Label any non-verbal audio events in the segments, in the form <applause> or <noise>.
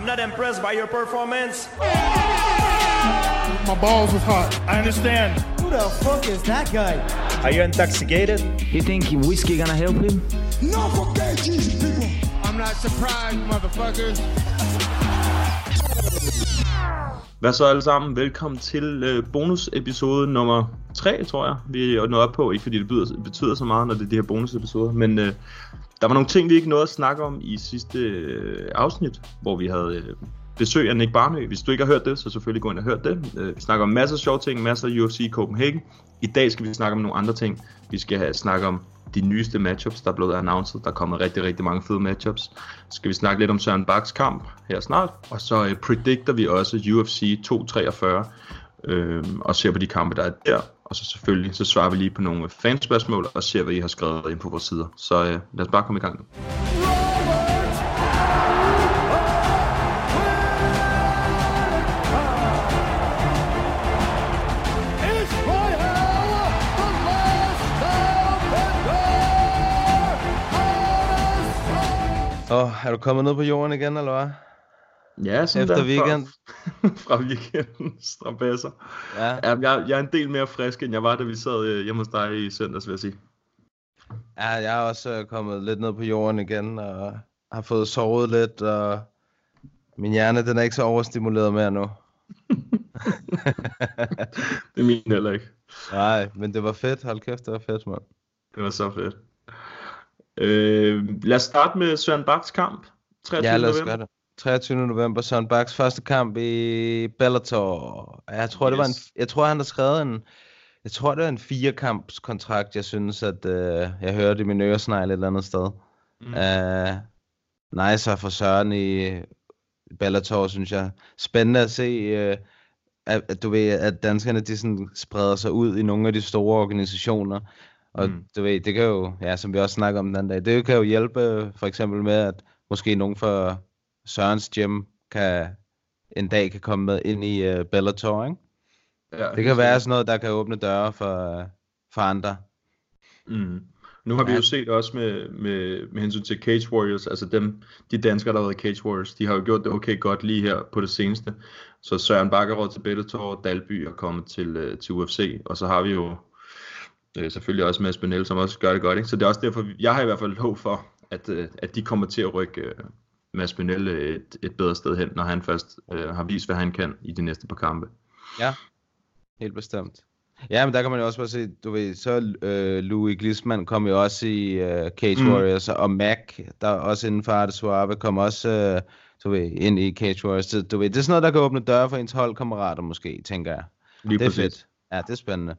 I'm not impressed by your performance. My balls was hot. I understand. Who the fuck is that guy? Are you intoxicated? You think whiskey gonna help him? No for gay Jesus people. I'm not surprised, motherfuckers. Hvad så alle sammen? Velkommen til øh, bonusepisode nummer 3, tror jeg. Vi er nået op på, ikke fordi det betyder, betyder så meget, når det er de her bonusepisoder, men øh, der var nogle ting, vi ikke nåede at snakke om i sidste øh, afsnit, hvor vi havde øh, besøg af Nick Barnø. Hvis du ikke har hørt det, så selvfølgelig gå ind og hør det. Øh, vi snakker om masser af sjove ting, masser af UFC Copenhagen. I dag skal vi snakke om nogle andre ting. Vi skal have snakke om de nyeste matchups, der er blevet announced. Der er kommet rigtig, rigtig mange fede matchups. Så skal vi snakke lidt om Søren Baks kamp her snart. Og så øh, predikter vi også UFC 243 øh, og ser på de kampe, der er der. Og så selvfølgelig, så svarer vi lige på nogle fanspørgsmål og ser, hvad I har skrevet ind på vores sider. Så øh, lad os bare komme i gang nu. Åh, oh, er du kommet ned på jorden igen, eller hvad? Ja, sådan Efter der weekend. <laughs> Fra, fra weekenden, strabasser. Ja. Ja, jeg, jeg er en del mere frisk, end jeg var, da vi sad øh, hjemme hos dig i søndags, vil jeg sige. ja, jeg er også øh, kommet lidt ned på jorden igen, og har fået sovet lidt, og min hjerne, den er ikke så overstimuleret mere nu. <laughs> Det er min heller ikke. Nej, men det var fedt. Hold kæft, det var fedt, mand. Det var så fedt. Øh, lad os starte med Søren Baks kamp. 23. Ja, lad os november. gøre det. 23. november, Søren Baks første kamp i Bellator. Jeg tror, yes. det var en, jeg tror, han har skrevet en, jeg tror, det var en firekamps kontrakt, jeg synes, at øh, jeg hørte i min øresnegl et eller andet sted. Mm. Uh, nice for Søren i Bellator, synes jeg. Spændende at se, uh, at, at, du ved, at danskerne de sådan spreder sig ud i nogle af de store organisationer. Og Mm. du ved, det kan jo, ja, som vi også snakker om den anden dag, det kan jo hjælpe for eksempel med, at måske nogen fra Sørens gym kan en dag kan komme med ind i uh, Bellator, ikke? Ja, Det kan være sådan noget, der kan åbne døre for, for andre. Mm. Nu har vi Ja. jo set også med, med, med hensyn til Cage Warriors, altså dem, de danskere, der har været i Cage Warriors, de har jo gjort det okay godt lige her på det seneste. Så Søren Bakker råd til Bellator, Dalby er kommet til, øh, til UFC, og så har vi jo øh, selvfølgelig også Mads Benel, som også gør det godt. Ikke? Så det er også derfor, jeg har i hvert fald håb for, at, øh, at de kommer til at rykke øh, Mads Benel et, et bedre sted hen, når han først øh, har vist, hvad han kan i de næste par kampe. Helt bestemt. Ja, men der kan man jo også bare se, du ved, så øh, Louis Glisman kom jo også i øh, Cage Mm. Warriors, og Mac, der er også inden for Arte Suave, kom også øh, du ved, ind i Cage Warriors. Så, du ved, det er sådan noget, der kan åbne døre for ens holdkammerater måske, tænker jeg. Lige det er præcis. fedt. Ja, det er spændende.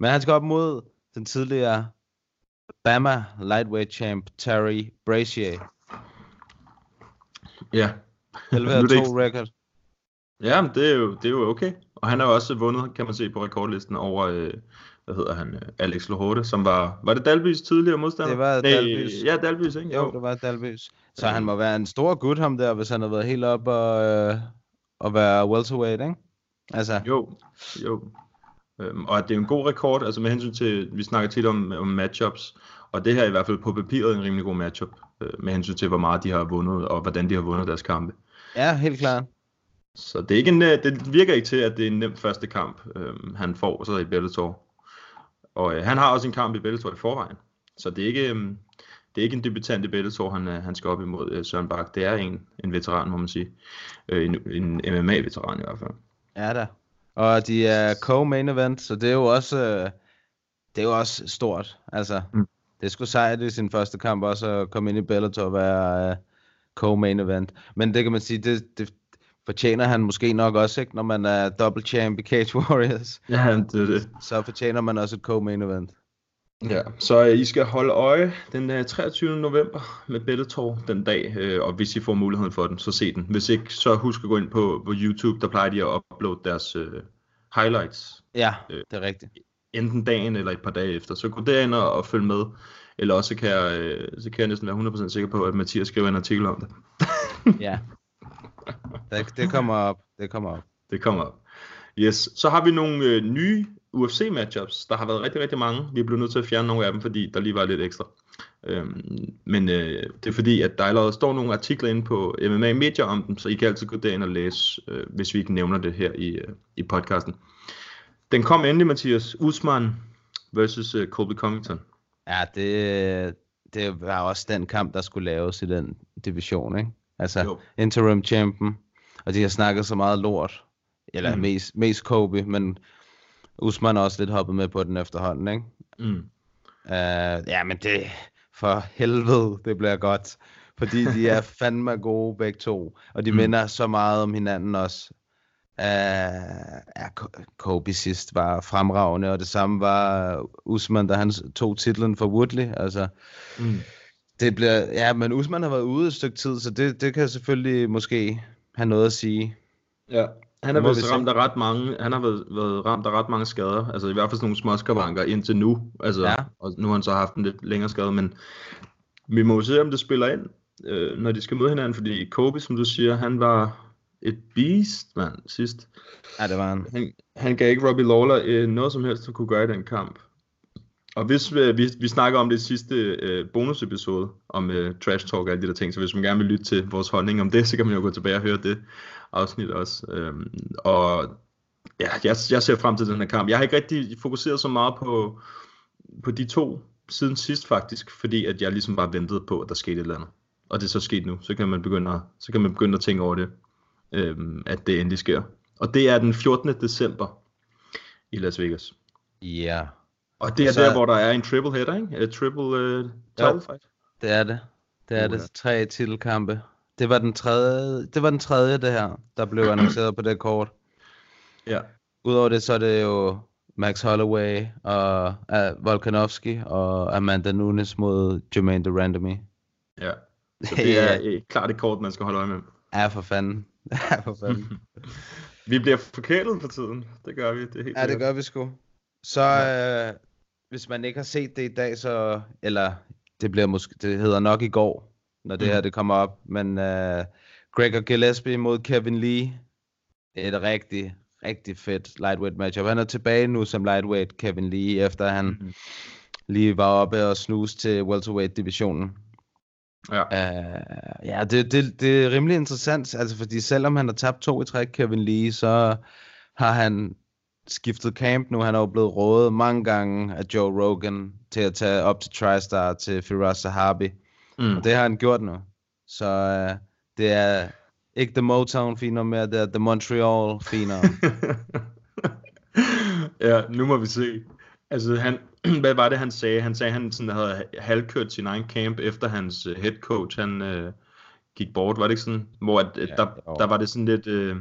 Men han skal op mod den tidligere Bama lightweight champ Terry Brazier. Ja. 11 Nu er det ikke- 2 record. Ja, men det er, jo, det er jo okay. Og han har jo også vundet, kan man se på rekordlisten over, øh, hvad hedder han, øh, Alex Lohorte, som var, var det Dalbys tidligere modstander? Det var Nej, Dalbys. Ja, Dalbys, ikke? Jo, det var Dalbys. Så Ja. han må være en stor gut, ham der, hvis han har været helt op og, øh, og være welterweight, ikke? Altså, Jo, jo. Øhm, og at det er en god rekord, altså med hensyn til, vi snakker tit om, om matchups, og det her er i hvert fald på papiret en rimelig god matchup, øh, med hensyn til, hvor meget de har vundet, og hvordan de har vundet deres kampe. ja, helt klart. Så det, er ikke en, øh, det virker ikke til, at det er en nem første kamp, øh, han får så i Bellator. Og øh, han har også en kamp i Bellator i forvejen. Så det er ikke, øh, det er ikke en debutant i Bellator, han, øh, han skal op imod øh, Søren Bak. Det er en, en veteran, må man sige. Øh, en, en MMA-veteran i hvert fald. Ja da. Og de er co-main event, så det er jo også, øh, det er jo også stort. Altså, Mm. det sgu sejt i sin første kamp også at komme ind i Bellator og være øh, co-main event. Men det kan man sige, det, det fortjener han måske nok også, ikke? Når man er double champ i Cage Warriors, Ja, det er det. så fortjener man også et co-main event. Ja, så øh, I skal holde øje den øh, 23. november med Bellator den dag, øh, og hvis I får muligheden for den, så se den. Hvis ikke, så husk at gå ind på, på YouTube, der plejer de at uploade deres øh, highlights, Ja, Øh. det er rigtigt. enten dagen eller et par dage efter. Så gå derind og, og følg med, eller også kan jeg, øh, så kan jeg næsten være 100% sikker på, at Mathias skriver en artikel om det. <laughs> Ja. Det, det kommer op. Det kommer op. Det kommer op. Yes, så har vi nogle øh, nye UFC matchups. Der har været rigtig, rigtig mange. Vi er blevet nødt til at fjerne nogle af dem, fordi der lige var lidt ekstra. Øhm, men øh, det er fordi, at der allerede står nogle artikler inde på MMA Media om dem, så I kan altid gå derind og læse, øh, hvis vi ikke nævner det her i, øh, i podcasten. Den kom endelig, Mathias. Usman versus øh, Colby Covington. Ja, det, det var også den kamp, der skulle laves i den division, ikke? Altså, Jo. interim champion, og de har snakket så meget lort, eller mm. mest, mest Kobe, men Usman er også lidt hoppet med på den efterhånden, ikke? Mm. Uh, ja, men det, for helvede, det bliver godt. Fordi de er <laughs> fandme gode begge to, og de Mm. minder så meget om hinanden også. Uh, ja, Ko- Kobe sidst var fremragende, og det samme var Usman, da han tog titlen for Woodley. Altså, Mm. det bliver, ja, men Usman har været ude et stykke tid, så det, det kan selvfølgelig måske have noget at sige. Ja. Han vist se. ramt af ret mange, han har været, været ramt af ret mange skader, altså i hvert fald sådan nogle småskavanker indtil nu, altså, Ja. og nu har han så haft en lidt længere skade, men vi må jo se, om det spiller ind, øh, når de skal møde hinanden, fordi Kobe, som du siger, han var et beast, mand, sidst. Ja, det var han. Han, han gav ikke Robbie Lawler øh, noget som helst, at kunne gøre i den kamp. Og hvis øh, vi, vi snakker om det i sidste øh, bonusepisode, om øh, trash talk og alle de der ting, så hvis man gerne vil lytte til vores holdning om det, så kan man jo gå tilbage og høre det afsnit også. Øhm, og ja, jeg, jeg ser frem til den her kamp. Jeg har ikke rigtig fokuseret så meget på, på de to siden sidst faktisk, fordi at jeg ligesom bare ventede på, at der skete et eller andet. Og det er så sket nu, så kan man begynde at, så kan man begynde at tænke over det, øhm, at det endelig sker. Og det er den 14. december i Las Vegas. Ja, Og det er Så- der, hvor der er en triple header, ikke? A triple uh, title fight. det er det. Det er det. Tre titelkampe. Det var den tredje, det var den tredje, det her, der blev <clears throat> annonceret på det kort. Ja. Udover det, så er det jo Max Holloway og uh, Volkanovski og Amanda Nunes mod Jermaine Durandamy. ja. <laughs> Så det er øh, klart et kort, man skal holde øje med. Ja, for fanden. <laughs> Ja, for fanden. <laughs> Vi bliver forkælet på tiden. Det gør vi. Det er helt Ja, det gør vi sgu. Så øh, hvis man ikke har set det i dag, så... Eller det bliver måske... Det hedder nok i går, når det Mhm. her det kommer op. Men øh, Gregor Gillespie mod Kevin Lee. Et rigtig, rigtig fedt lightweight matchup. Han er tilbage nu som lightweight, Kevin Lee, efter han Mhm. lige var oppe og snuse til welterweight-divisionen. Ja. Uh, ja, det, det, det er rimelig interessant, altså fordi selvom han har tabt to i træk, Kevin Lee, så har han skiftet camp nu. Han er jo blevet rådet mange gange af Joe Rogan til at tage op til TriStar til Firas Sahabi. Mm. Og det har han gjort nu. Så uh, det er ikke The Motown finom mere, det er The Montreal finom. <laughs> ja, nu må vi se. Altså, han, <clears throat> hvad var det, han sagde? Han sagde, at han sådan havde halvkørt sin egen camp, efter hans øh, head coach, han øh, gik bort, var det ikke sådan? Hvor at, ja, Ja, der, der var det sådan lidt, øh,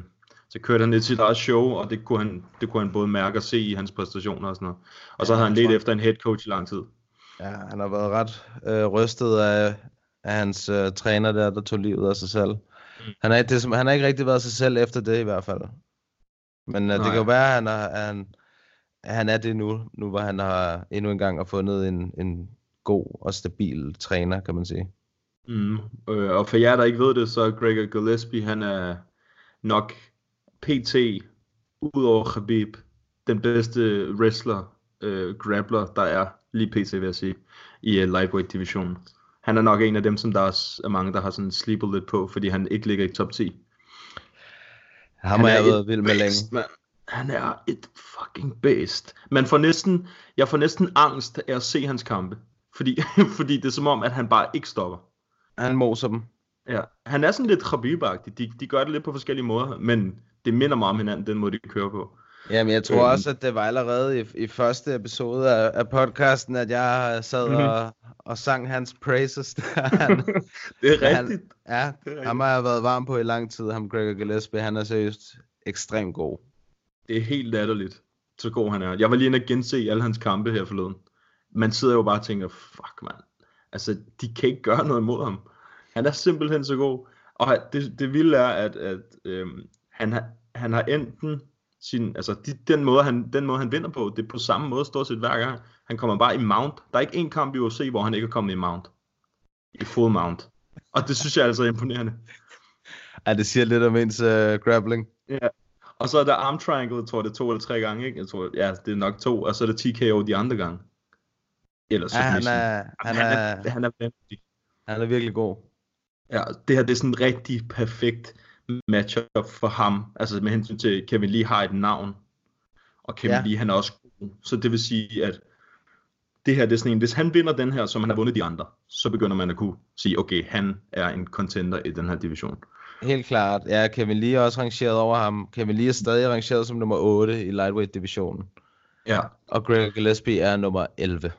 så kørte han lidt sit eget show, og det kunne, han, det kunne han både mærke og se i hans præstationer og sådan noget. Og så Ja, havde han let tror- efter en head coach i lang tid. Ja, han har været ret øh, rystet af, af hans øh, træner der, der tog livet af sig selv. Mm. Han, er, det, som- han har ikke rigtig været sig selv efter det i hvert fald. Men øh, det kan jo være, at han er, at han, at han er det nu, nu hvor han har endnu en gang har fundet en, en god og stabil træner, kan man sige. Mm. Øh, og for jer, der ikke ved det, så Gregor Gillespie, han er nok PT, udover Khabib, den bedste wrestler, øh, grappler, der er lige PT, vil jeg sige, i uh, lightweight-divisionen. Han er nok en af dem, som der er, er mange, der har sådan slipet lidt på, fordi han ikke ligger i top 10. Ham har jeg et været vild med længe. mand. Han er et fucking beast. Man får næsten, jeg får næsten angst af at se hans kampe. Fordi, <laughs> fordi det er som om, at han bare ikke stopper. Han moser dem. Ja, han er sådan lidt khabib de, de gør det lidt på forskellige måder, men det minder meget om hinanden, den måde, de kører på. Jamen, jeg tror Øhm. også, at det var allerede i, i første episode af, af podcasten, at jeg sad Mhm. og, og sang hans praises. <laughs> Han, Det er Han- rigtigt. ja, Det er rigtigt. ham har jeg været varm på i lang tid, ham Gregor Gillespie. Han er seriøst ekstremt god. Det er helt latterligt, så god han er. Jeg var lige inde og gense alle hans kampe her forleden. Man sidder jo bare og tænker, fuck mand. Altså, de kan ikke gøre noget imod ham. Han er simpelthen så god. Og det, det vilde er, at, at øhm, han, har, han har enten sin, altså de, den, måde, han, den måde, han vinder på, det er på samme måde stort set hver gang. Han kommer bare i mount. Der er ikke en kamp i UFC, hvor han ikke er kommet i mount. I full mount. Og det synes jeg altså er imponerende. Ja, det siger lidt om ens uh, grappling. Ja. Og så er der arm triangle, jeg tror det er to eller tre gange, ikke? Jeg tror, ja, det er nok to, og så er der TKO de andre gange. Eller Ja, han er, han han er, er, han er han er virkelig god. Ja, det her det er sådan rigtig perfekt matchup for ham. Altså med hensyn til, Kevin Lee har et navn, og Kevin Ja. Lee han er også god. Så det vil sige, at det her det er sådan en, hvis han vinder den her, som han har vundet de andre, så begynder man at kunne sige, okay, han er en contender i den her division. Helt klart. Ja, Kevin Lee er også rangeret over ham. Kevin Lee er stadig rangeret som nummer 8 i lightweight-divisionen. Ja, Og Greg Gillespie er nummer 11.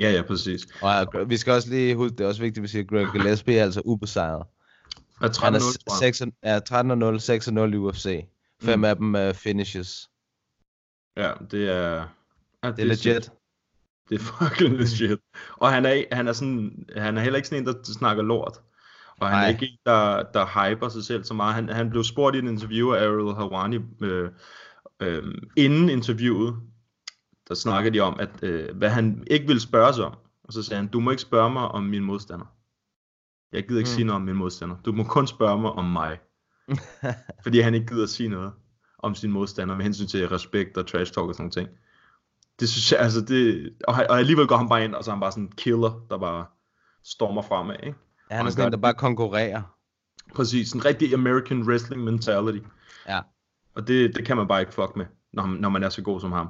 ja, ja, præcis. Og vi skal også lige huske, det er også vigtigt, at vi siger, at Greg Gillespie er altså ubesejret. Er 13 Han er 0, tror jeg. 6, er 13 og 0, 6 og 0 i UFC. Fem Mm. af dem uh, finishes. Ja, det er... Ja, Det er legit. Det er fucking legit. Og han er, han er sådan, han er heller ikke sådan en, der snakker lort. Og han Nej. er ikke en, der, der hyper sig selv så meget. Han, han blev spurgt i et interview af Ariel Hawani øh, øh, inden interviewet, der snakkede de om, at øh, hvad han ikke ville spørge sig om. Og så sagde han, du må ikke spørge mig om min modstander. Jeg gider ikke Mm. sige noget om min modstander. Du må kun spørge mig om mig. <laughs> Fordi han ikke gider at sige noget om sin modstander med hensyn til respekt og trash talk og sådan nogle ting. Det synes jeg, altså det, og, og alligevel går han bare ind, og så er han bare sådan en killer, der bare stormer fremad, ikke? Ja, han er sådan en, der bare konkurrerer. Præcis, en rigtig American wrestling mentality. Ja. Og det, det kan man bare ikke fuck med, når, når man er så god som ham.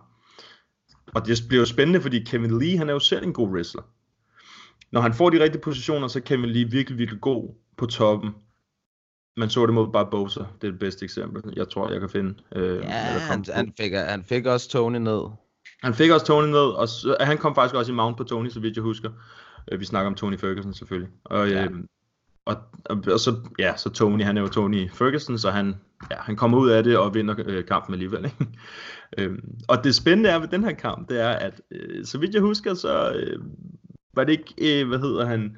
Og det bliver jo spændende, fordi Kevin Lee, han er jo selv en god wrestler. Når han får de rigtige positioner, så er Kevin Lee virkelig, virkelig god på toppen. Man så det mod Barbosa, det er det bedste eksempel, jeg tror, jeg kan finde. Øh, Ja, han, han, fik, han fik også Tony ned. Han fik også Tony ned, og så, han kom faktisk også i mount på Tony, så vidt jeg husker. Øh, Vi snakker om Tony Ferguson selvfølgelig. Og, ja. øh, og, og, og så, ja, så Tony, han er jo Tony Ferguson, så han, ja, han kommer ud af det og vinder øh, kampen alligevel. Ikke? <laughs> øhm, og det spændende er ved den her kamp, det er, at øh, så vidt jeg husker, så øh, var det ikke, øh, hvad hedder han,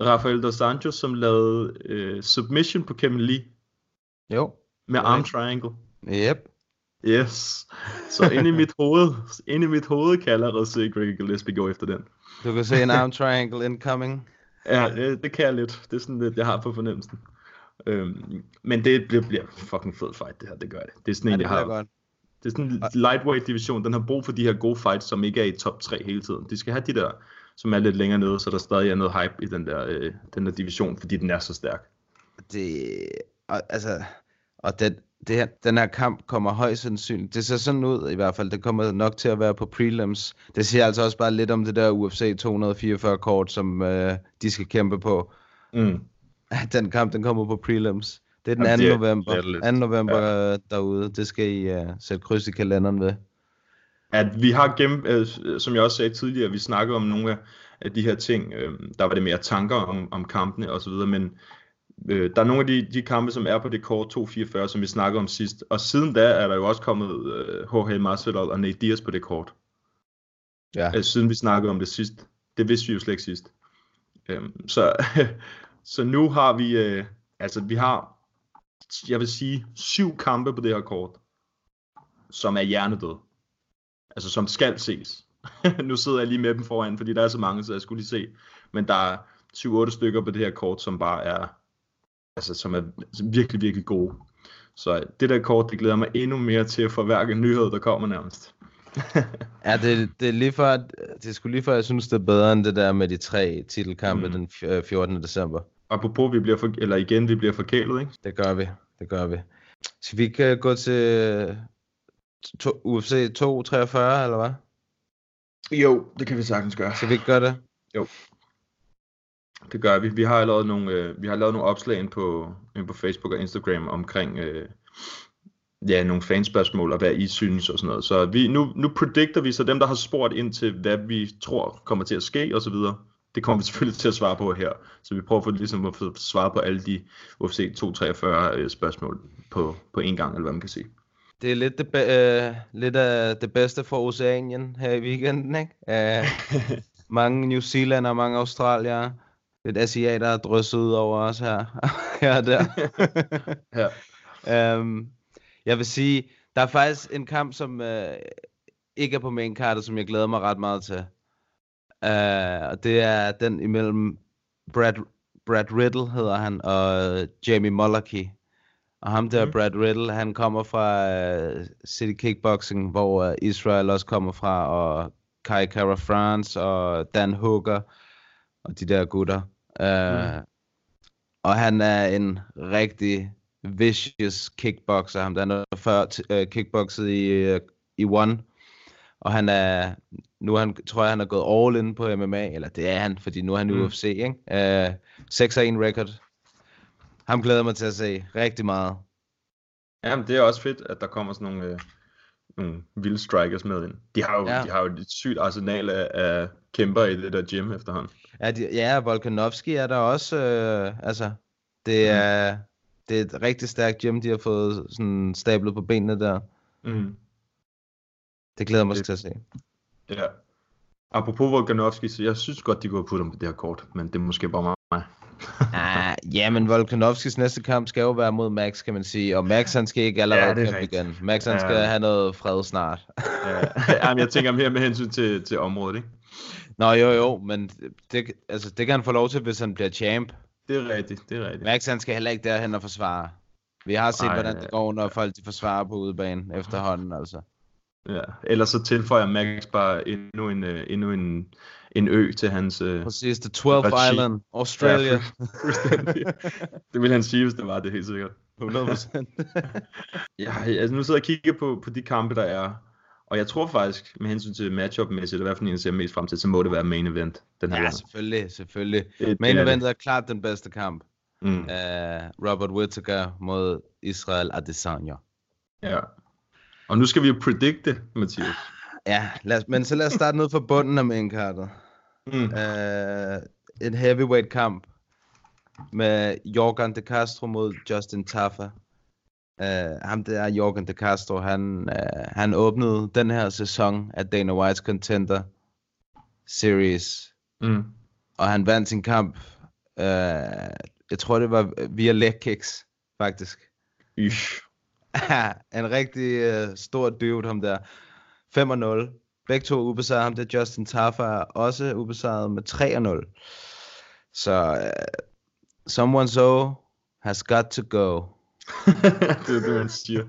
Rafael Dos Anjos, som lavede øh, submission på Kevin Lee Jo. med arm triangle. Yep. Yes. Så inde i mit hoved, inde i mit hoved kan jeg allerede se Greg Gillespie gå efter den. Du kan se en arm triangle incoming. Ja, det, det kan jeg lidt. Det er sådan lidt, jeg har på fornemmelsen. Øhm, men det bliver, bliver fucking fed fight, det her. Det gør det. Det er sådan Ja, en, det jeg har. godt. Det er sådan en lightweight division. Den har brug for de her gode fights, som ikke er i top 3 hele tiden. De skal have de der, som er lidt længere nede, så der stadig er noget hype i den der, øh, den der division, fordi den er så stærk. det, og, altså, og den, det her, den her kamp kommer højst sandsynligt, det ser sådan ud i hvert fald, det kommer nok til at være på prelims. Det siger altså også bare lidt om det der UFC 244 kort, som øh, de skal kæmpe på. Mm. <laughs> Den kamp, den kommer på prelims. Det er den 2. Jamen, det er- november. det er lidt- 2. november ja. derude. Det skal I uh, sætte kryds i kalenderen ved. At vi har gennem, øh, som jeg også sagde tidligere, vi snakkede om nogle af, af de her ting, øh, der var det mere tanker om, om kampene og så videre, men øh, der er nogle af de, de kampe, som er på det kort 244, som vi snakkede om sidst, og siden da er der jo også kommet øh, Jorge Masvidal og Nate Diaz på det kort, Ja. øh, siden vi snakkede om det sidst. Det vidste vi jo slet ikke sidst. Øh, så, <laughs> så nu har vi, øh, altså vi har, jeg vil sige, syv kampe på det her kort, som er hjernedøde altså som skal ses. <laughs> nu sidder jeg lige med dem foran, fordi der er så mange, så jeg skulle lige se. Men der er 7-8 stykker på det her kort, som bare er, altså som er virkelig, virkelig gode. Så det der kort, det glæder mig endnu mere til at hver nyhed, der kommer nærmest. <laughs> Ja, det, det er lige at- det er sgu lige før, jeg synes, det er bedre end det der med de tre titelkampe mm. Den f- øh, 14. december. Apropos, vi bliver for, eller igen, vi bliver forkælet, ikke? Det gør vi. Det gør vi. Skal vi ikke øh, gå til to, UFC 243, eller hvad? Jo, det kan vi sagtens gøre. Skal vi ikke gøre det? Det gør vi. Vi har lavet nogle, øh, vi har lavet nogle opslag ind på, ind på Facebook og Instagram omkring øh, ja, nogle fanspørgsmål og hvad I synes og sådan noget. Så vi, nu, nu predicter vi, så dem der har spurgt ind til, hvad vi tror kommer til at ske og så videre, det kommer vi selvfølgelig til at svare på her. Så vi prøver for, ligesom at få svaret på alle de UFC 243 øh, spørgsmål på, på en gang, eller hvad man kan sige. Det er lidt, det, be- øh, lidt af det bedste for Oceanien her i weekenden, ikke? Uh, <laughs> mange New Zealand og mange Australier. Lidt asiater er drysset ud over os her, <laughs> her og der. Ja. um, <laughs> jeg vil sige, der er faktisk en kamp, som uh, ikke er på main card, som jeg glæder mig ret meget til. Uh, og det er den imellem Brad, Brad Riddle, hedder han, og Jamie Mullarkey. Og ham der, Mhm. Brad Riddle, han kommer fra uh, City Kickboxing, hvor uh, Israel også kommer fra, og Kai Kara France og Dan Hooker og de der gutter. Uh, mm. Og han er en rigtig vicious kickboxer. Han er før uh, kickboxet i, uh, i One. Og han er, nu er han, tror jeg, han er gået all in på MMA, eller det er han, fordi nu er han i mm. UFC, ikke? Uh, 6-1 record. Ham glæder mig til at se rigtig meget. Jamen, det er også fedt, at der kommer sådan nogle, øh, nogle vilde strikers med ind. De har jo, ja. de har jo et sygt arsenal af, af kæmper i det der gym efterhånden. Ja, de, ja Volkanovski er der også, øh, altså, det er, mm. det er et rigtig stærkt gym, de har fået sådan stablet på benene der. Mm. Det glæder mig det, til at se. Ja. Apropos Volkanovski, så jeg synes godt, de kunne putte ham på det her kort, men det er måske bare mig. Ah, ja, men Volkanovskis næste kamp skal jo være mod Max, kan man sige. Og Max, han skal ikke allerede ja, kæmpe igen. Max, han skal have noget fred snart. ja, Jamen, jeg tænker mere med hensyn til, til området, ikke? Nå, jo, jo, men det, altså, det kan han få lov til, hvis han bliver champ. Det er rigtigt, det er rigtigt. Max, han skal heller ikke derhen og forsvare. Vi har set, Ej, hvordan det går, når folk de forsvarer på udebanen efterhånden, altså. Ja, ellers så tilføjer Max bare endnu en, uh, endnu en, en ø til hans... Uh, Præcis, The 12 Island, Australia. Ja, <laughs> det vil han sige, hvis det var det, helt sikkert. 100%. <laughs> ja, altså nu sidder jeg og kigger på, på de kampe, der er. Og jeg tror faktisk, med hensyn til matchup-mæssigt, hvad for en jeg ser mest frem til, så må det være main event. Den her ja, gang. selvfølgelig, selvfølgelig. Det, main event er klart den bedste kamp. Mm. Uh, Robert Whittaker mod Israel Adesanya. Ja. Og nu skal vi jo predikte, Mathias. Ja, lad os, men så lad os starte ned fra bunden af maincardet. Mm. Uh, en heavyweight kamp med Jorgen De Castro mod Justin Taffa. Uh, ham der, Jorgen De Castro, han, uh, han åbnede den her sæson af Dana White's Contender Series. Mm. Og han vandt sin kamp, uh, jeg tror det var via leg kicks, faktisk. Ish. <laughs> en rigtig uh, stor dude, ham der. 5-0. Begge to ubesejret. Ham der Justin Taffa er også ubesejret med 3-0. Så uh, someone so has got to go. <laughs> det er det, man siger.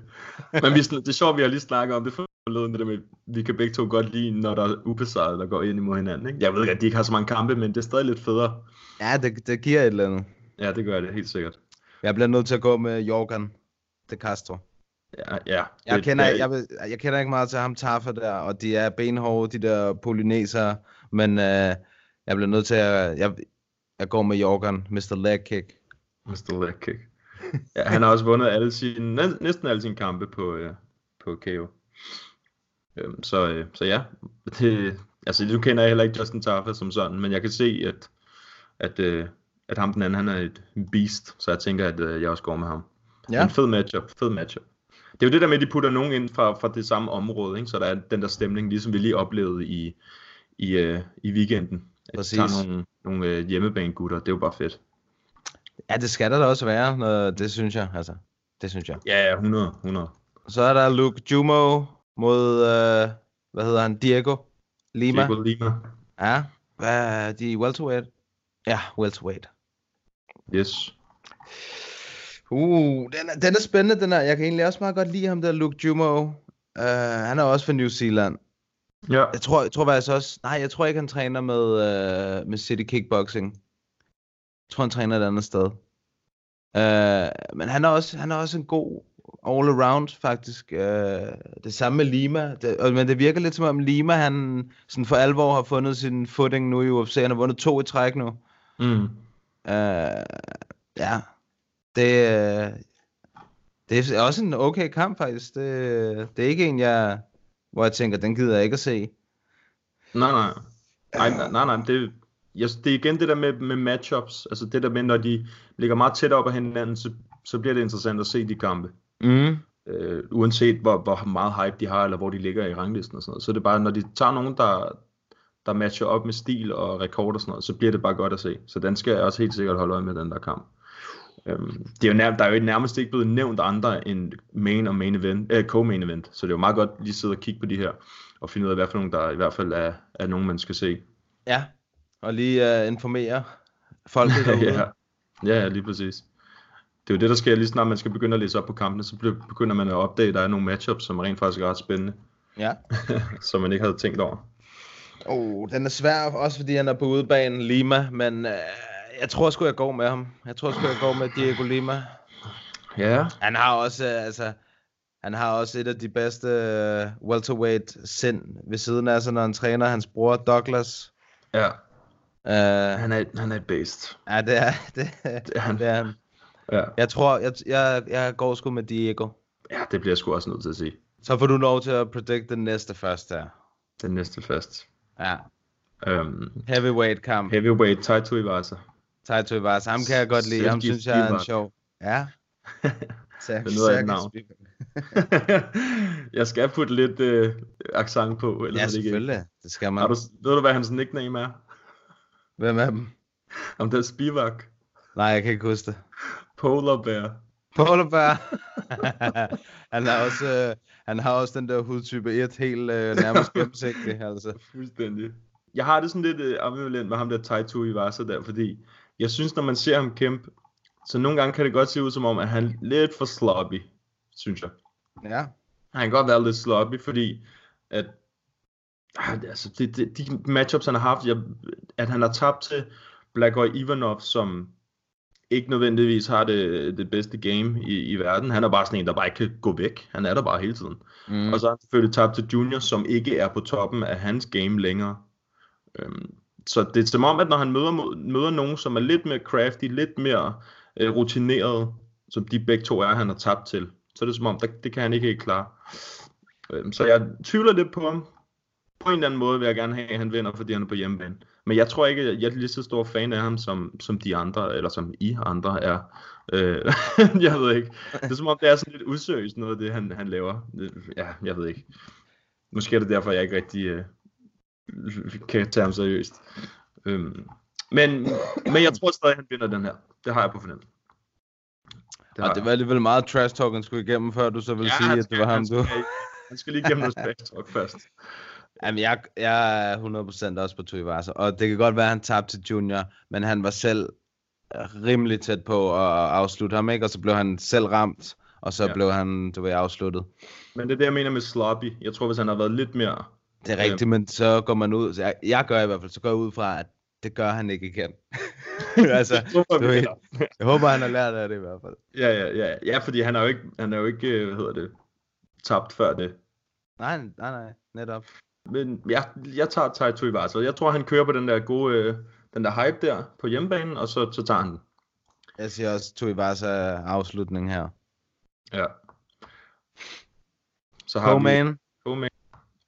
Men vi, det er sjovt, vi har lige snakket om det forleden, det der med, vi kan begge to godt lide, når der er ubesejret, der går ind imod hinanden. Ikke? Jeg ved ikke, at de ikke har så mange kampe, men det er stadig lidt federe. Ja, det, det giver et eller andet. Ja, det gør det, helt sikkert. Jeg bliver nødt til at gå med Jorgen de Castro. Ja, ja. Jeg, det, kender, det, jeg, jeg kender ikke meget til ham Taffa der, og de er benhårde, de der polynesere, men uh, jeg bliver nødt til at, jeg, jeg går med Jorgen, Mr. Leg Kick. Mr. Leg Kick. Ja, han har også vundet alle sine, næsten alle sine kampe på, uh, på KO. Um, så, uh, så ja, det, altså du kender jeg heller ikke Justin Taffa som sådan, men jeg kan se, at, at, uh, at ham den anden, han er et beast, så jeg tænker, at uh, jeg også går med ham. Ja. En fed matchup, fed matchup det er jo det der med, at de putter nogen ind fra, fra det samme område, ikke? så der er den der stemning, ligesom vi lige oplevede i, i, uh, i weekenden. Præcis. At nogle, nogle uh, hjemmebane-gutter, det er jo bare fedt. Ja, det skal der da også være, når, det synes jeg, altså. Det synes jeg. Ja, 100, 100. Så er der Luke Jumo mod, uh, hvad hedder han, Diego Lima. Diego Lima. Ja, hvad, de welterweight? Ja, welterweight. Yes. Uh, den er, den er spændende, den er. Jeg kan egentlig også meget godt lide ham der, Luke Jumo. Uh, han er også fra New Zealand. Ja. Jeg tror, jeg tror faktisk også... Nej, jeg tror ikke, han træner med, uh, med City Kickboxing. Jeg tror, han træner et andet sted. Uh, men han er, også, han er også en god all-around, faktisk. Uh, det samme med Lima. Det, men det virker lidt som om Lima, han sådan for alvor har fundet sin footing nu i UFC. Han har vundet to i træk nu. Mm. Uh, ja, det, øh, det er også en okay kamp faktisk. Det, det er ikke en, jeg, hvor jeg tænker, den gider jeg ikke at se. Nej, nej. Nej, nej, nej, nej. Det, jeg, det er igen det der med, med matchups. Altså det der med, når de ligger meget tæt op af hinanden, så, så bliver det interessant at se de kampe. Mm. Øh, uanset hvor, hvor meget hype de har, eller hvor de ligger i ranglisten og sådan noget. Så det er bare, når de tager nogen, der, der matcher op med stil og rekord og sådan noget, så bliver det bare godt at se. Så den skal jeg også helt sikkert holde øje med, den der kamp. Øhm, det er jo nær, der er jo nærmest ikke blevet nævnt andre end main og main event, øh, co-main event, så det er jo meget godt lige sidde og kigge på de her, og finde ud af, hvad for nogle, der i hvert fald er, er nogen, man skal se. Ja, og lige uh, informere folk <laughs> derude. ja. ja, lige præcis. Det er jo det, der sker lige snart man skal begynde at læse op på kampene, så begynder man at opdage, at der er nogle matchups, som rent faktisk er ret spændende. Ja. <laughs> som man ikke havde tænkt over. Oh, den er svær, også fordi han er på udebanen, Lima, men øh, jeg tror sgu, jeg går med ham. Jeg tror sgu, jeg går med Diego Lima. Ja. Han har også, øh, altså, han har også et af de bedste øh, welterweight sind ved siden af sig, når han træner hans bror Douglas. Ja. Uh, Han er, han er et based. ja, det er, <laughs> det, Det er han. det er han. Ja. Jeg tror, jeg, jeg, jeg går sgu med Diego. ja, det bliver jeg sgu også nødt til at sige. Så får du lov til at predict den næste først her. Den næste fast. Ja, Um, heavyweight kamp. heavyweight Taito Iwasa. Taito Iwasa, ham kan jeg godt lide. Ham synes jeg er en sjov. Ja. <laughs> Sergej-. Spivak. <laughs> jeg skal putte lidt øh, accent på, ellers Ja, det ikke. selvfølgelig. Det skal man. Har du, ved du, hvad hans nickname er? Hvem er dem? <laughs> Om det er Spivak. Nej, jeg kan ikke huske det. Polar Bear. Polar Bear. han, har også, øh, han har også den der hudtype 1 helt øh, nærmest gennemsigtig, altså. Fuldstændig. Jeg har det sådan lidt øh, ambivalent med ham der Taito Iwasa der, fordi jeg synes, når man ser ham kæmpe, så nogle gange kan det godt se ud som om, at han er lidt for sloppy, synes jeg. Ja. Han kan godt være lidt sloppy, fordi at ah, altså, det, det, de matchups, han har haft, jeg, at han har tabt til Blagoy Ivanov, som ikke nødvendigvis har det, det bedste game i, i verden. Han er bare sådan en, der bare ikke kan gå væk. Han er der bare hele tiden. Mm. Mm. Og så har han selvfølgelig tabt til Junior, som ikke er på toppen af hans game længere. Øhm, så det er som om, at når han møder, møder nogen, som er lidt mere crafty, lidt mere øh, rutineret, som de begge to er, han har tabt til, så er det som om, der, det kan han ikke helt klare. Øh, så jeg tvivler lidt på ham. På en eller anden måde vil jeg gerne have, at han vinder, fordi han er på hjemmebane. Men jeg tror ikke, at jeg er lige så stor fan af ham, som, som de andre, eller som I andre er. Øh, <laughs> jeg ved ikke. Det er som om, det er sådan lidt useriøst noget af det, han, han laver. Øh, ja, jeg ved ikke. Måske er det derfor, jeg ikke rigtig øh, <laughs> kan tage ham seriøst. Øhm, men, men jeg tror stadig, han vinder den her. Det har jeg på fornemmelse. Det Og det var alligevel meget trash talk, han skulle igennem, før du så ville sige, han at det var ham, han du... Skal, han skal lige gennem noget trash talk først. <laughs> Jamen, jeg, jeg er 100% også på Tuivasa, og det kan godt være, at han tabte til Junior, men han var selv rimelig tæt på at afslutte ham, ikke? Og så blev han selv ramt, og så Ja. ja. blev han, du ved, afsluttet. Men det er det, jeg mener med sloppy. Jeg tror, hvis han har været lidt mere... Det er rigtigt, men så går man ud, så jeg, jeg gør i hvert fald, så går jeg ud fra, at det gør han ikke igen. <laughs> altså, Jeg ved, jeg håber, han har lært af det i hvert fald. Ja, ja, ja. Ja, fordi han er jo ikke, han er jo ikke øh, hvad hedder det, tabt før det. Nej, nej, nej, netop. Men jeg, jeg tager Taito Iwasa. Jeg tror, han kører på den der gode, øh, den der hype der på hjemmebanen, og så, så tager han den. Jeg siger også Tuivasa afslutning her. Ja. Så har vi... Co-main.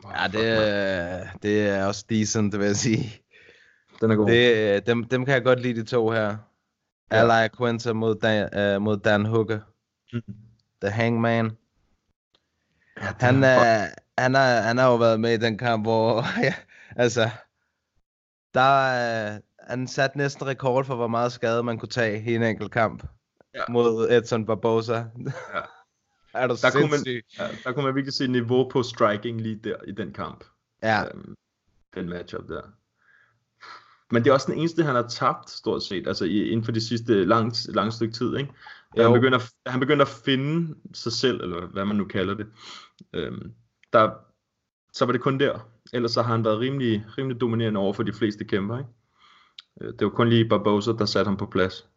Ja, det, er- det er også decent, det vil jeg sige. Den er god. Det, dem, dem kan jeg godt lide, de to her. Ja. Ali Quinta mod Dan, uh, mod Dan Hooker. Mm. The Hangman. ja, Han, er... er, han, har, han har jo været med i den kamp, hvor... <laughs> ja, altså... Der, øh, han satte næsten rekord for, hvor meget skade man kunne tage i en enkelt kamp. Ja. Mod Edson Barbosa. Ja. <laughs> er du Der kunne, man, ja, der kunne man virkelig se niveau på striking lige der i den kamp. Ja, Øhm, den matchup der. Men det er også den eneste, han har tabt, stort set, altså inden for de sidste lang, lang stykke tid, ikke? Da han Jo. begynder, han begynder at finde sig selv, eller hvad man nu kalder det, øhm, der, så var det kun der. Ellers så har han været rimelig, rimelig dominerende over for de fleste kæmper, ikke? Øh, Det var kun lige Barbosa, der satte ham på plads.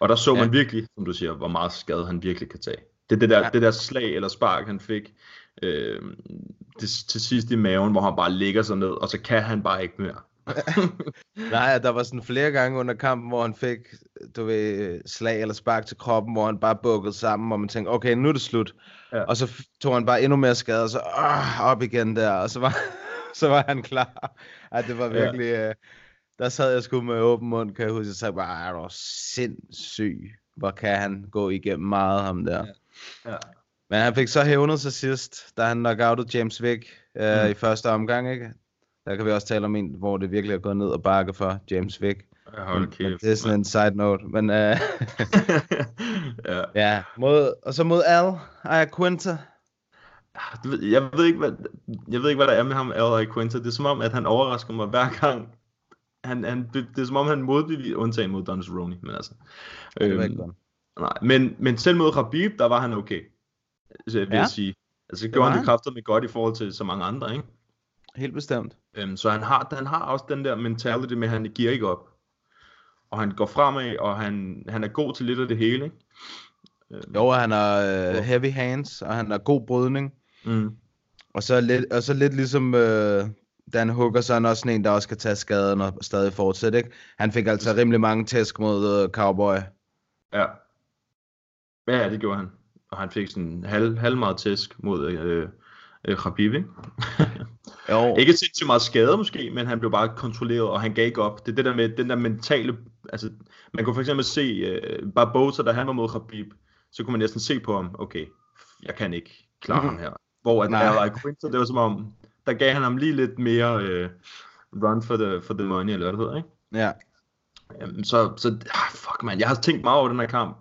Og der så Ja. man virkelig, som du siger, hvor meget skade han virkelig kan tage. Det det der, Ja. det der slag eller spark, han fik øh, det, til sidst i maven, hvor han bare ligger sig ned, og så kan han bare ikke mere. <laughs> Nej, der var sådan flere gange under kampen, hvor han fik, du ved, slag eller spark til kroppen, hvor han bare bukkede sammen, og man tænkte, okay, nu er det slut. Ja. Ja. Og så tog han bare endnu mere skade, og så øh, op igen der, og så var, <laughs> så var han klar. Ej, det var Ja. virkelig, øh, der sad jeg sgu med åben mund, kan jeg huske, jeg sagde bare, er du sindssyg, hvor kan han gå igennem meget, ham der. Ja. Ja. Men han fik så hævnet sig sidst, da han knockoutede James Vick øh, Mm. i første omgang, ikke? Der kan vi også tale om en, hvor det virkelig er gået ned og bakke for James Vick. Hold Men kæft. det er sådan en side note. Men uh, <laughs> ja. ja, mod, og så mod Al Ayaquinta. Du ved- Jeg ved ikke, hvad, jeg ved ikke, hvad der er med ham, Al Quinta. Det er som om, at han overrasker mig hver gang. Han, han, det er som om, han modbeviser, undtagen mod Don Cerrone, men altså. Det var ikke Øhm, godt. nej, men, men selv mod Khabib, der var han okay. Jeg vil Ja. ja. sige. Altså, det gjorde var han det kraftigt med godt i forhold til så mange andre, ikke? Helt bestemt. Øhm, så han har, han har også den der mentality med, at han giver ikke op. Og han går fremad, og han, han er god til lidt af det hele, ikke? Øhm, Jo, han har øh, heavy hands, og han har god brydning. Mm. Og så lidt, og så lidt ligesom øh, Dan Hooker, så er han også sådan en, der også kan tage skaden og stadig fortsætte, ikke? Han fik altså rimelig mange tæsk mod øh, Cowboy. Ja. Ja, det gjorde han. Og han fik sådan halv, halv meget tæsk mod øh, øh, Khabib, ikke? <laughs> Jo, Ikke sindssygt meget skade måske, men han blev bare kontrolleret, og han gav ikke op. Det er det der med den der mentale... Altså, man kunne for eksempel se øh, Barbosa, da han var mod Khabib, så kunne man næsten se på ham, okay, jeg kan ikke klare ham her. Hvor at Nej. Ally Quinter, det var som om, der gav han ham lige lidt mere øh, run for the, for the money, eller hvad det hedder, ikke? ja. Jamen, så, så ah, fuck man, jeg har tænkt meget over den her kamp.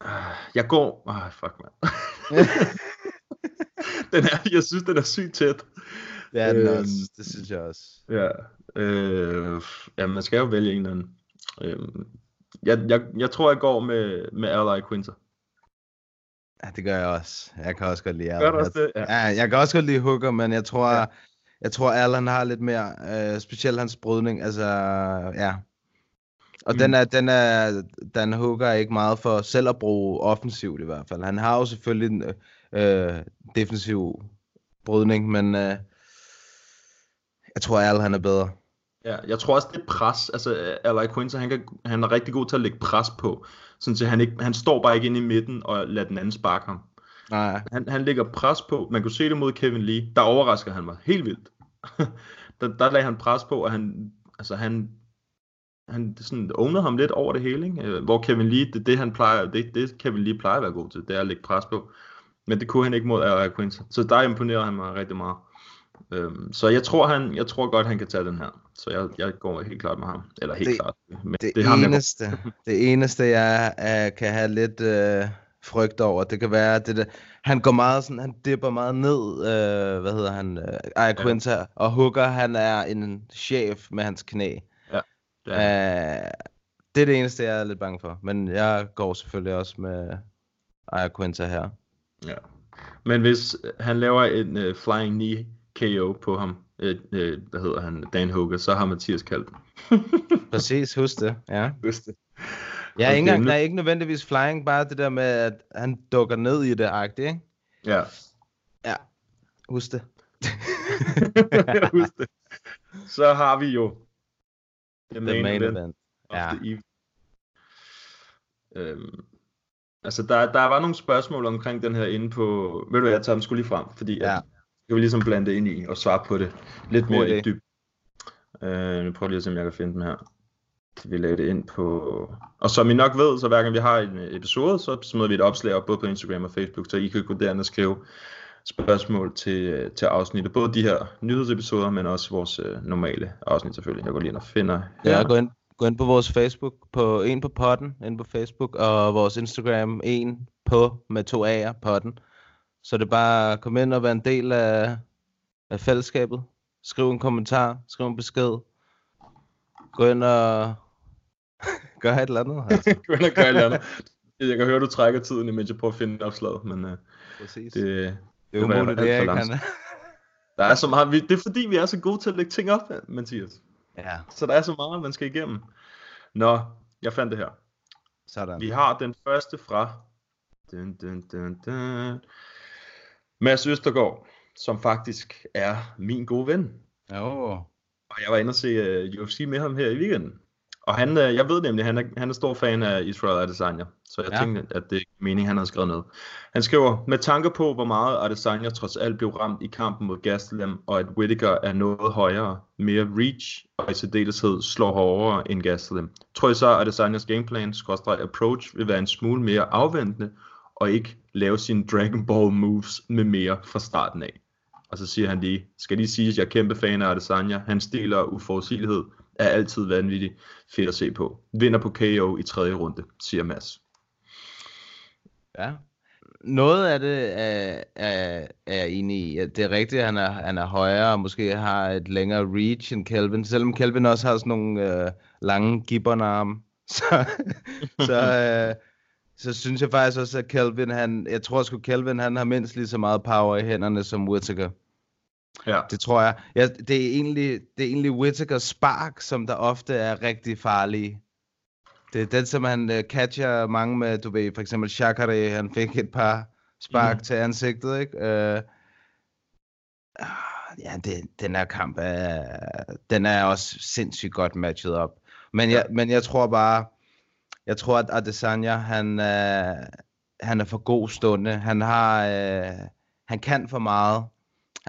Ah, Jeg går, ah, fuck man. <laughs> den er, jeg synes, den er sygt tæt. Det er den Øhm, også, det synes jeg også. Ja, øh, ja, man skal jo vælge en eller anden. Øh, jeg, jeg, jeg tror, jeg går med, med Ally Quinter. Ja, det gør jeg også. Jeg kan også godt lide Gør Allen. du også det? Ja. Ja. jeg kan også godt lide Hooker, men jeg tror, Ja. ja. jeg tror Allen har lidt mere, øh, specielt hans brydning, altså, ja. Og Mm. den er, den er, Dan Hooker er ikke meget for selv at bruge offensivt i hvert fald. Han har jo selvfølgelig en øh, defensiv brydning, men øh, jeg tror Allen han er bedre. Ja, jeg tror også, det er pres. Altså, Ally Quinter, han, kan, han er rigtig god til at lægge pres på. Sådan så han, ikke, han står bare ikke inde i midten og lader den anden sparke ham. Nej, Han, han lægger pres på. Man kunne se det mod Kevin Lee. Der overrasker han mig helt vildt. <laughs> der, der lagde han pres på, og han, altså han, han sådan ownede ham lidt over det hele. Ikke? Øh, Hvor Kevin Lee, det, det han plejer, det, det Kevin Lee plejer at være god til, det er at lægge pres på. Men det kunne han ikke mod Aaron Quincy. Så der imponerer han mig rigtig meget. Øhm, så jeg tror, han, jeg tror godt, han kan tage den her. Så jeg, jeg går helt klart med ham. Eller helt Det- klart. Men det, det er ham, jeg eneste, <laughs> det eneste, jeg uh, kan have lidt uh, frygt over, det kan være, det der, han går meget sådan, han dipper meget ned, uh, hvad hedder han, uh, Aya Quinta, ja. og Hooker, han er en chef med hans knæ. det er- Uh, det er det eneste, jeg er lidt bange for, men jeg går selvfølgelig også med Aya Quinta her. Ja. Men hvis han laver en uh, flying knee KO på ham, uh, uh, hvad hedder han, Dan Hooker, så har Mathias kaldt. <laughs> Præcis, husk det, ja. Husk det. Jeg er Okay, ikke der er ikke nødvendigvis flying, bare det der med, at han dukker ned i det, agtigt, ikke? Ja. Husk det. <laughs> Husk det. Så har vi jo the The main event. of Ja. the. Øhm, altså, der, der var nogle spørgsmål omkring den her inde på... Ved du hvad, jeg tager dem skulle lige frem, fordi Ja. at, skal vi ligesom blande det ind i og svare på det lidt mere i idé. dyb. Øh, nu prøver lige at se, om jeg kan finde dem her. Vi lagde det ind på... Og som I nok ved, så hver gang vi har en episode, så smider vi et opslag op både på Instagram og Facebook, så I kan gå derind og skrive spørgsmål til, øh, til afsnittet. Både de her nyhedsepisoder, men også vores øh, normale afsnit selvfølgelig. Jeg går lige ind og finder Ja, gå ind, gå ind på vores Facebook, på en på potten, ind på Facebook, og vores Instagram, en på med to A'er, potten. Så det er bare at komme ind og være en del af, af fællesskabet. Skriv en kommentar, skriv en besked. Gå ind og <laughs> gør et eller andet. Altså. <laughs> Gå ind og gøre et eller andet. Jeg kan høre, du trækker tiden, imens jeg prøver at finde opslaget, men uh, Præcis. det, Det er det var umuligt, det er ikke han. <laughs> der er så meget. Vi, det er fordi, vi er så gode til at lægge ting op, Mathias. Ja, Så der er så meget, man skal igennem. Nå, jeg fandt det her. sådan. Vi har den første fra dun, dun, dun, dun. Mads Østergaard, som faktisk er min gode ven. Jo. Og jeg var inde og se uh, UFC med ham her i weekenden. Og han, uh, jeg ved nemlig, han er, han er stor fan af Israel Adesanya. Så jeg Ja. tænkte, at det er meningen, han havde skrevet ned. Han skriver, med tanke på, hvor meget Adesanya trods alt blev ramt i kampen mod Gastelum, og at Whittaker er noget højere, mere reach, og i særdeleshed slår hårdere end Gastelum. Tror jeg så, at Adesanyas gameplan, approach, vil være en smule mere afventende, og ikke lave sine Dragon Ball moves med mere fra starten af. Og så siger han lige, skal lige sige, at jeg er kæmpe fan af Adesanya. Hans stil og uforudsigelighed er altid vanvittigt fedt at se på. Vinder på KO i tredje runde, siger Mads. Ja. Noget af det er, er, er jeg enig i. Det er rigtigt, at han er, han er højere og måske har et længere reach end Kelvin. Selvom Kelvin også har sådan nogle øh, lange gibbernarme. <laughs> Så, så, øh, så synes jeg faktisk også, at Kelvin, han, jeg tror sgu Kelvin, han har mindst lige så meget power i hænderne som Whittaker. Ja. Det tror jeg. Ja, det er egentlig, det er egentlig Whittakers spark, som der ofte er rigtig farlige. Det er den, som han uh, catcher mange med, du ved, for eksempel Shakare, han fik et par spark mm. til ansigtet, ikke? Uh, ja, det, den her kamp er, den er også sindssygt godt matchet op. Men, jeg, men jeg tror bare, jeg tror, at Adesanya, han, uh, han er for god stunde. Han har, uh, han kan for meget,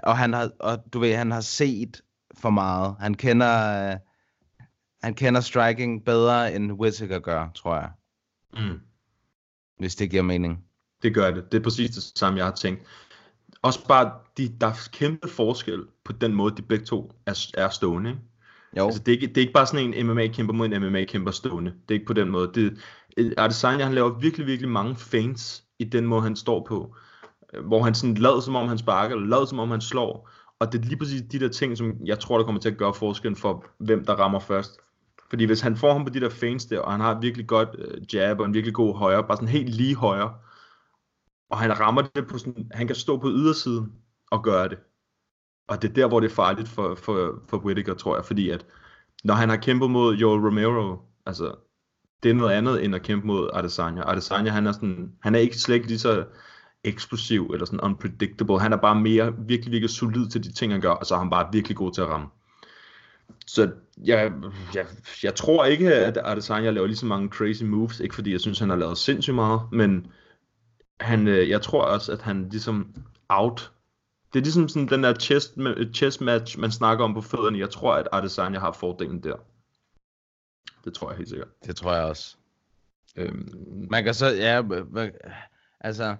og han har, og du ved, han har set for meget. Han kender, uh, han kender striking bedre, end Whittaker gør, tror jeg. Mm. Hvis det giver mening. Det gør det. Det er præcis det samme, jeg har tænkt. Også bare, de, der er kæmpe forskel på den måde, de begge to er, er stående. Ikke? Jo. Altså, det, er ikke, det er ikke bare sådan en MMA-kæmper mod en MMA-kæmper stående. Det er ikke på den måde. Det, Adesanya, han laver virkelig, virkelig mange feints i den måde, han står på. Øh, hvor han sådan lader som om, han sparker, eller lader som om, han slår. Og det er lige præcis de der ting, som jeg tror, der kommer til at gøre forskellen for, hvem der rammer først. Fordi hvis han får ham på de der feints der, og han har et virkelig godt øh, jab og en virkelig god højre, bare sådan helt lige højre, og han rammer det på sådan, han kan stå på ydersiden og gøre det. Og det er der, hvor det er farligt for, for, for Whittaker, tror jeg, fordi at når han har kæmpet mod Joel Romero, altså det er noget andet end at kæmpe mod Adesanya. Adesanya, han er sådan, han er ikke slet ikke lige så eksplosiv eller sådan unpredictable. Han er bare mere virkelig, virkelig solid til de ting, han gør, og så er han bare virkelig god til at ramme. Så jeg, jeg, jeg tror ikke, at Adesanya laver lige så mange crazy moves, ikke fordi jeg synes, han har lavet sindssygt meget, men han, øh, jeg tror også, at han ligesom out. Det er ligesom sådan den der chess, chess match, man snakker om på fødderne. Jeg tror, at Adesanya har fordelen der. Det tror jeg helt sikkert. Det tror jeg også. Øhm, Man kan så, ja, altså,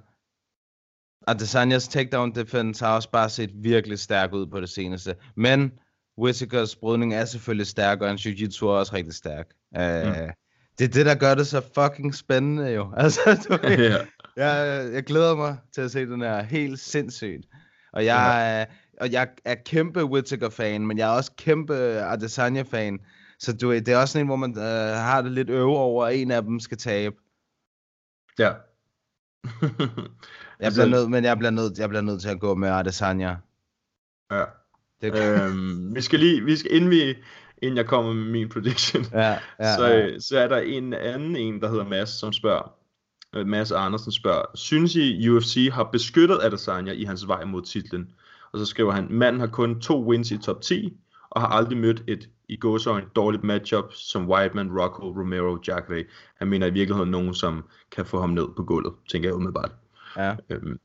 Adesanyas takedown defense har også bare set virkelig stærk ud på det seneste. Men Whittakers brydning er selvfølgelig stærk, og hans jiu-jitsu er også rigtig stærk. Uh, mm. Det er det, der gør det så fucking spændende jo. <laughs> Altså, du, ja. jeg, jeg glæder mig til at se den her helt sindssygt. Og jeg, ja. og jeg er kæmpe Whittaker-fan, men jeg er også kæmpe Adesanya-fan. Så du, det er også sådan en, hvor man uh, har det lidt øve over, at en af dem skal tabe. Ja. <laughs> Jeg bliver nødt, men jeg bliver nødt, jeg bliver nødt til at gå med Adesanya. Ja. Det, øhm, vi skal lige, vi skal, inden, vi, inden jeg kommer med min prediction, ja, ja, så, ja. så er der en anden en, der hedder Mads, som spørger, øh, Mads Andersen spørger, synes I UFC har beskyttet Adesanya i hans vej mod titlen? Og så skriver han, manden har kun to wins i top 10, og har aldrig mødt et i gåsøjne dårligt matchup som Whiteman, Rocco, Romero, Jacare. Han mener i virkeligheden nogen, som kan få ham ned på gulvet, tænker jeg umiddelbart. Ja. Øhm,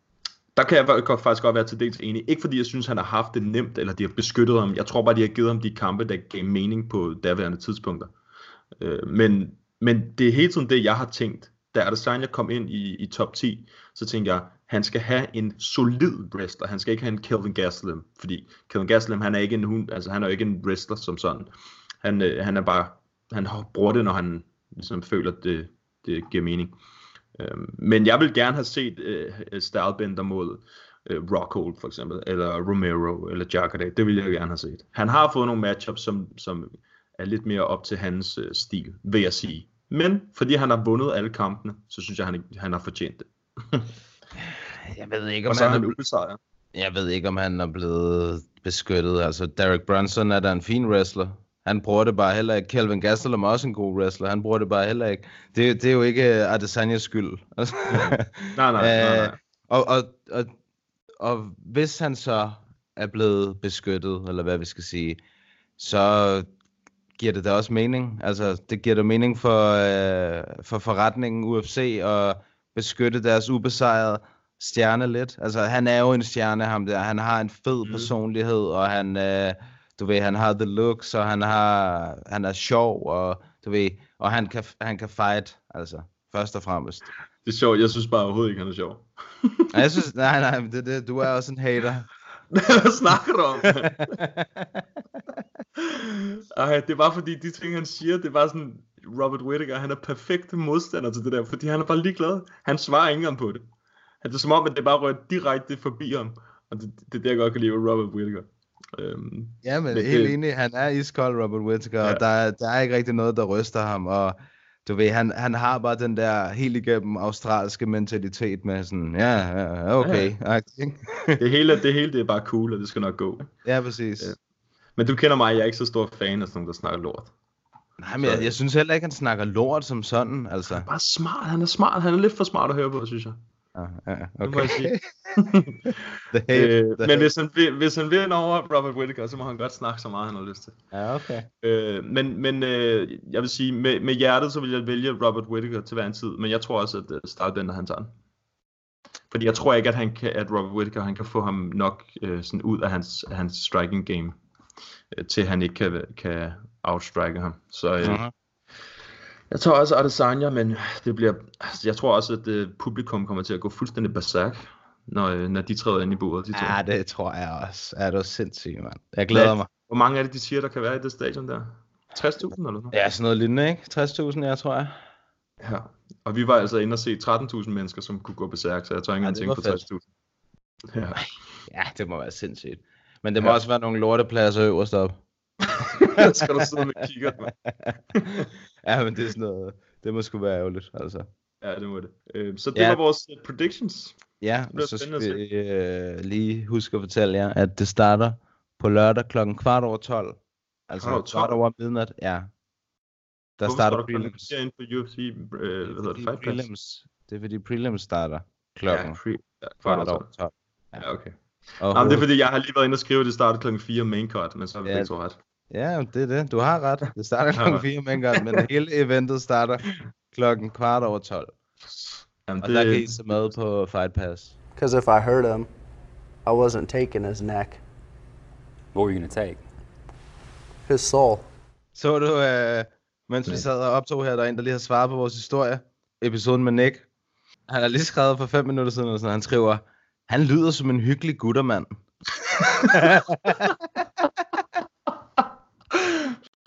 der kan jeg fa- faktisk godt være til dels enig. Ikke fordi jeg synes, han har haft det nemt, eller de har beskyttet ham. Jeg tror bare, de har givet ham de kampe, der gav mening på daværende tidspunkter. Øh, men, men det er hele tiden det, jeg har tænkt. Da Adesanya kom ind i, i top 10, så tænkte jeg, han skal have en solid wrestler. Han skal ikke have en Kelvin Gastelum, fordi Kelvin Gastelum, han er ikke en hund, altså han er ikke en wrestler som sådan. Han, øh, han er bare, han bruger det, når han ligesom føler, at det, det giver mening. Øh, men jeg vil gerne have set øh, Stylebender mod øh, Rockhold for eksempel, eller Romero, eller Jacare. Det vil jeg gerne have set. Han har fået nogle matchups, som, som er lidt mere op til hans øh, stil, vil jeg sige. Men fordi han har vundet alle kampene, så synes jeg, han, han har fortjent det. <laughs> Jeg ved ikke, om Og så han han er, ubesejret. jeg ved ikke, om han er blevet beskyttet. Altså, Derek Brunson er da en fin wrestler. Han bruger det bare heller ikke. Kelvin Gastelum er også en god wrestler. Han bruger det bare heller ikke. Det, det er jo ikke Adesanyas skyld. <laughs> Altså, Nej, nej, nej, nej. Øh, og, og, og, og hvis han så er blevet beskyttet, eller hvad vi skal sige, så giver det da også mening. Altså, det giver da mening for, øh, for forretningen UFC at beskytte deres ubesejrede stjerne lidt. Altså, han er jo en stjerne, ham der. Han har en fed Mhm. personlighed, og han, øh, du ved, han har the looks, og han har, han er sjov, og du ved, og han kan, han kan fight, altså, først og fremmest. Det er sjovt. Jeg synes bare overhovedet ikke, han er sjov. Og jeg synes, nej, nej, det, det, du er også en hater. <laughs> Hvad snakker du om? <laughs> Ej, det er bare fordi, de ting, han siger, det er bare sådan, Robert Whittaker, han er perfekt modstander til det der, fordi han er bare ligeglad. Han svarer ikke engang på det. Det er som om, at det bare rører direkte forbi ham. Og det, det er det, jeg godt kan lide ved Robert Whittaker. Øhm, Ja, men Men helt det- enig, han er iskold, Robert Whittaker, ja. Og der, er- der er ikke rigtig noget, der ryster ham, og du ved, han, han har bare den der helt igennem australske mentalitet med sådan, ja, ja okay. Ja. det, hele, det hele det er bare cool, og det skal nok gå. Ja, præcis. Ja. Men du kender mig, jeg er ikke så stor fan af sådan nogen, der snakker lort. Nej, men jeg, jeg synes heller ikke, han snakker lort som sådan, altså. Han er bare smart, han er smart, han er lidt for smart at høre på, synes jeg. Ja, ja, okay. Det må jeg sige. <laughs> the <laughs> hate, øh, the men hvis han, hvis han vinder over Robert Whittaker, så må han godt snakke så meget, han har lyst til. Ja, okay. Øh, men men øh, jeg vil sige, med, med hjertet, så vil jeg vælge Robert Whittaker til hver en tid, men jeg tror også, at uh, Stylebender han tager den. Fordi jeg tror ikke, at, han kan, at Robert Whittaker han kan få ham nok øh, sådan ud af hans, hans striking game, øh, til han ikke kan, kan outstrike ham. Så øh, uh-huh. jeg tror også Adesanya, men det bliver, altså, jeg tror også, at øh, publikum kommer til at gå fuldstændig berserk, når, øh, når de træder ind i bordet. De to. Ja, det tror jeg også. Er du sindssygt, mand. Jeg glæder Hvad- mig. Hvor mange er det, de siger, der kan være i det stadion der? 60.000 eller noget? Ja, sådan noget lignende, ikke? 60.000, jeg tror jeg. Ja. Og vi var altså inde og se 13.000 mennesker, som kunne gå besærk, så jeg tror ikke Ja, engang det tænke på fedt. 60.000. Ja. Ja, det må være sindssygt. Men det må Ja. også være nogle lortepladser øverst op. <laughs> Skal du sidde med kigger. <laughs> ja, men det er sådan noget, det må sgu være ærgerligt, altså. Ja, det må det. Øh, så det Ja. var vores øh, predictions. Ja, og så skal vi øh, lige huske at fortælle jer, at det starter på lørdag klokken kvart over 12. Altså Kvart over 12? kvart over midnat, ja. Der Hvorfor starter prelims. fire inde på UFC, øh, hvad hedder det, Fight prelims. Det er fordi prelims starter klokken Ja, pre, ja, kvart kvart over over 12. 12. Ja, okay. Og Nå, men det er fordi, jeg har lige været inde og skrive, at det startede klokken 4 main card, men så har vi Ja. begge to ret. Ja, det er det. Du har ret. Det starter klokken 4 med en gang, men hele eventet starter klokken kvart over 12. Jamen, Og der kan I se med på Fight Pass. Because if I hurt him, I wasn't taking his neck, What were you gonna take? his soul. Så du, øh, mens vi sad og optog her, der er en, der lige har svaret på vores historie, episoden med Nick. Han har lige skrevet for 5 minutter siden, og sådan, han skriver, han lyder som en hyggelig guttermand. <laughs>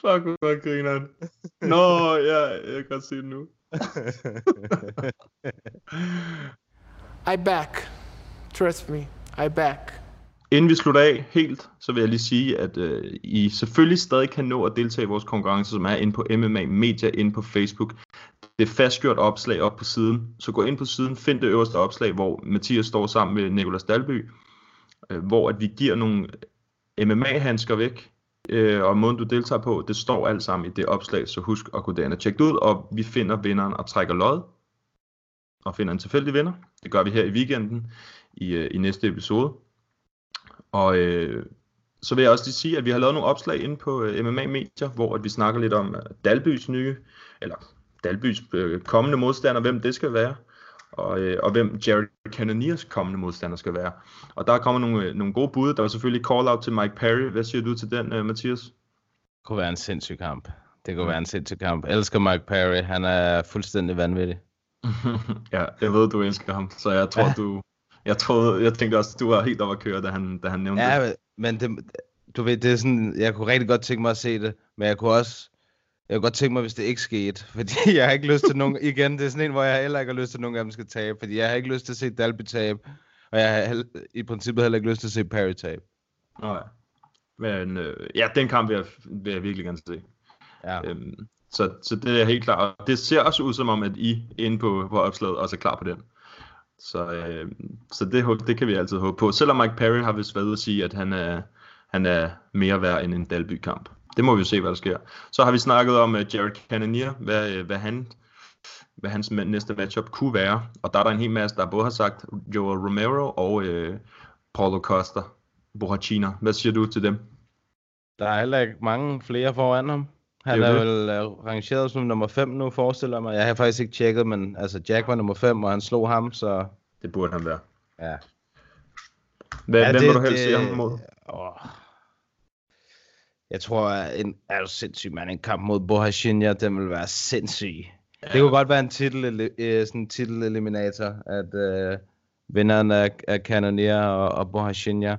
Fuck, hvor griner han. <laughs> Nå, ja, jeg kan godt se det nu. <laughs> I back. Trust me, I back. Inden vi slutter af helt, så vil jeg lige sige, at øh, I selvfølgelig stadig kan nå at deltage i vores konkurrence, som er inde på MMA Media, inde på Facebook. Det er fastgjort opslag op på siden, så gå ind på siden, find det øverste opslag, hvor Mathias står sammen med Nikolas Dalby, øh, hvor at vi giver nogle MMA-handsker væk, øh, og måden du deltager på, det står alt sammen i det opslag, så husk at gå derind og tjekke det ud, og vi finder vinderen og trækker lod, og finder en tilfældig vinder. Det gør vi her i weekenden i, øh, i næste episode. Og øh, så vil jeg også lige sige, at vi har lavet nogle opslag inde på øh, MMA Media, hvor at vi snakker lidt om øh, Dalbys nye, eller Dalbys øh, kommende modstander, hvem det skal være, og, øh, og hvem Jared Cannoniers kommende modstander skal være. Og der er kommet nogle, øh, nogle gode bud. Der var selvfølgelig call-out til Mike Perry. Hvad siger du til den, øh, Mathias? Det kunne være en sindssyg kamp. Det kunne være en sindssyg kamp. Jeg elsker Mike Perry. Han er fuldstændig vanvittig. <laughs> ja, jeg ved, du elsker ham, så jeg tror, du... Jeg, troede, jeg tænkte også, at du var helt oppe at køre, da han, da han nævnte det. Ja, men- men det, du ved, det er sådan, jeg kunne rigtig godt tænke mig at se det, men jeg kunne også, jeg kunne godt tænke mig, hvis det ikke skete, <laughs> fordi jeg har ikke lyst til nogen, igen, det er sådan en, hvor jeg heller ikke har lyst til, at nogen af dem skal tabe, fordi jeg har ikke lyst til at se Dalby tabe, og jeg har hel- i princippet heller ikke lyst til at se Perry tabe. Nå, ja. Men øh, ja, den kamp vil jeg, vil jeg virkelig gerne se. Ja. Øhm, så, så det er helt klart. Og det ser også ud som om, at I inde på, på opslaget også er klar på den. Så, øh, så det, det kan vi altid håbe på. Selvom Mike Perry har vist været ude at sige, at han er, han er mere værd end en Dalby-kamp. Det må vi jo se, hvad der sker. Så har vi snakket om uh, Jared Cannonier, hvad, øh, hvad, han, hvad hans næste matchup kunne være. Og der er der en hel masse, der både har sagt Joel Romero og øh, Paulo Costa, Borrachina. Hvad siger du til dem? Der er heller ikke mange flere foran ham. Han er er vel uh, rangeret som nummer 5 nu, forestiller mig. Jeg har faktisk ikke tjekket, men altså Jack var nummer 5, og han slog ham, så Det burde han være. ja. Hvad, Ja, hvem det- vil du helst se det- ham mod? Åh. Jeg tror, at en, er du sindssyg, man. En kamp mod Bohashinya, den vil være sindssyg. Ja. Det kunne godt være en titel, øh, sådan en titeleliminator, at øh, vinderen af, af Cannonier og, og Bohashinya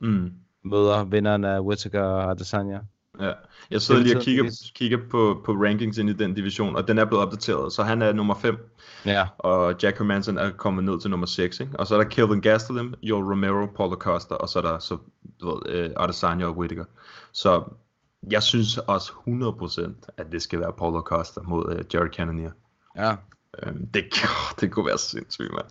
Mm. møder vinderen af Whittaker og Adesanya. Ja. Jeg sidder lige og kigger, kigger på, på rankings ind i den division, og den er blevet opdateret, så han er nummer 5, Ja, og Jack Hermanson er kommet ned til nummer 6, ikke? og så er der Kelvin Gastelum, Joel Romero, Paulo Costa, og så er der så, du ved, øh, Adesanya og Whittaker. Så Jeg synes også 100% at det skal være Paulo Costa mod uh, Jared Cannonier. Ja. Øhm, det, <laughs> det kunne være sindssygt, mand.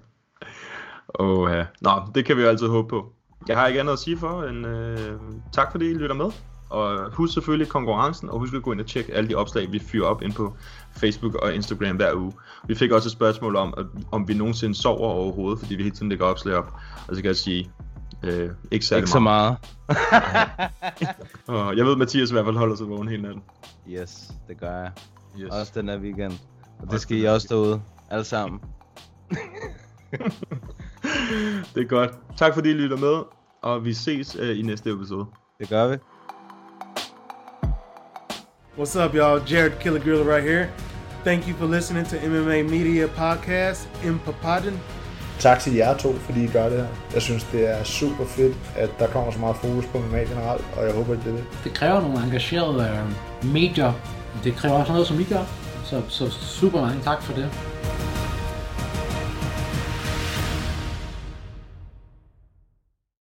Og, uh, nå, det kan vi jo altid håbe på. Jeg har ikke andet at sige for, end uh, tak fordi I lytter med. Og husk selvfølgelig konkurrencen, og husk at gå ind og tjekke alle de opslag, vi fyrer op ind på Facebook og Instagram hver uge. Vi fik også et spørgsmål om, at, om vi nogensinde sover overhovedet, fordi vi hele tiden lægger opslag op. Og så kan jeg sige, øh, ikke særlig Ikke så meget. <laughs> og jeg ved, at Mathias i hvert fald holder sig vågen hele natten. Yes, det gør jeg. Yes. Også den her weekend. Og det Også skal I også derude. Alle sammen. <laughs> Det er godt. Tak fordi I lytter med, og vi ses øh, i næste episode. Det gør vi. What's up, y'all? Jared Killer Gorilla right here. Thank you for listening to MMA Media Podcast in Papadon. Tak til jer to, fordi I gør det her. Jeg synes, det er super fedt, at der kommer så meget fokus på MMA generelt, og jeg håber, at det er det. Det kræver nogle engagerede øh, medier. Det kræver også noget, som I gør. Så, så super mange tak for det.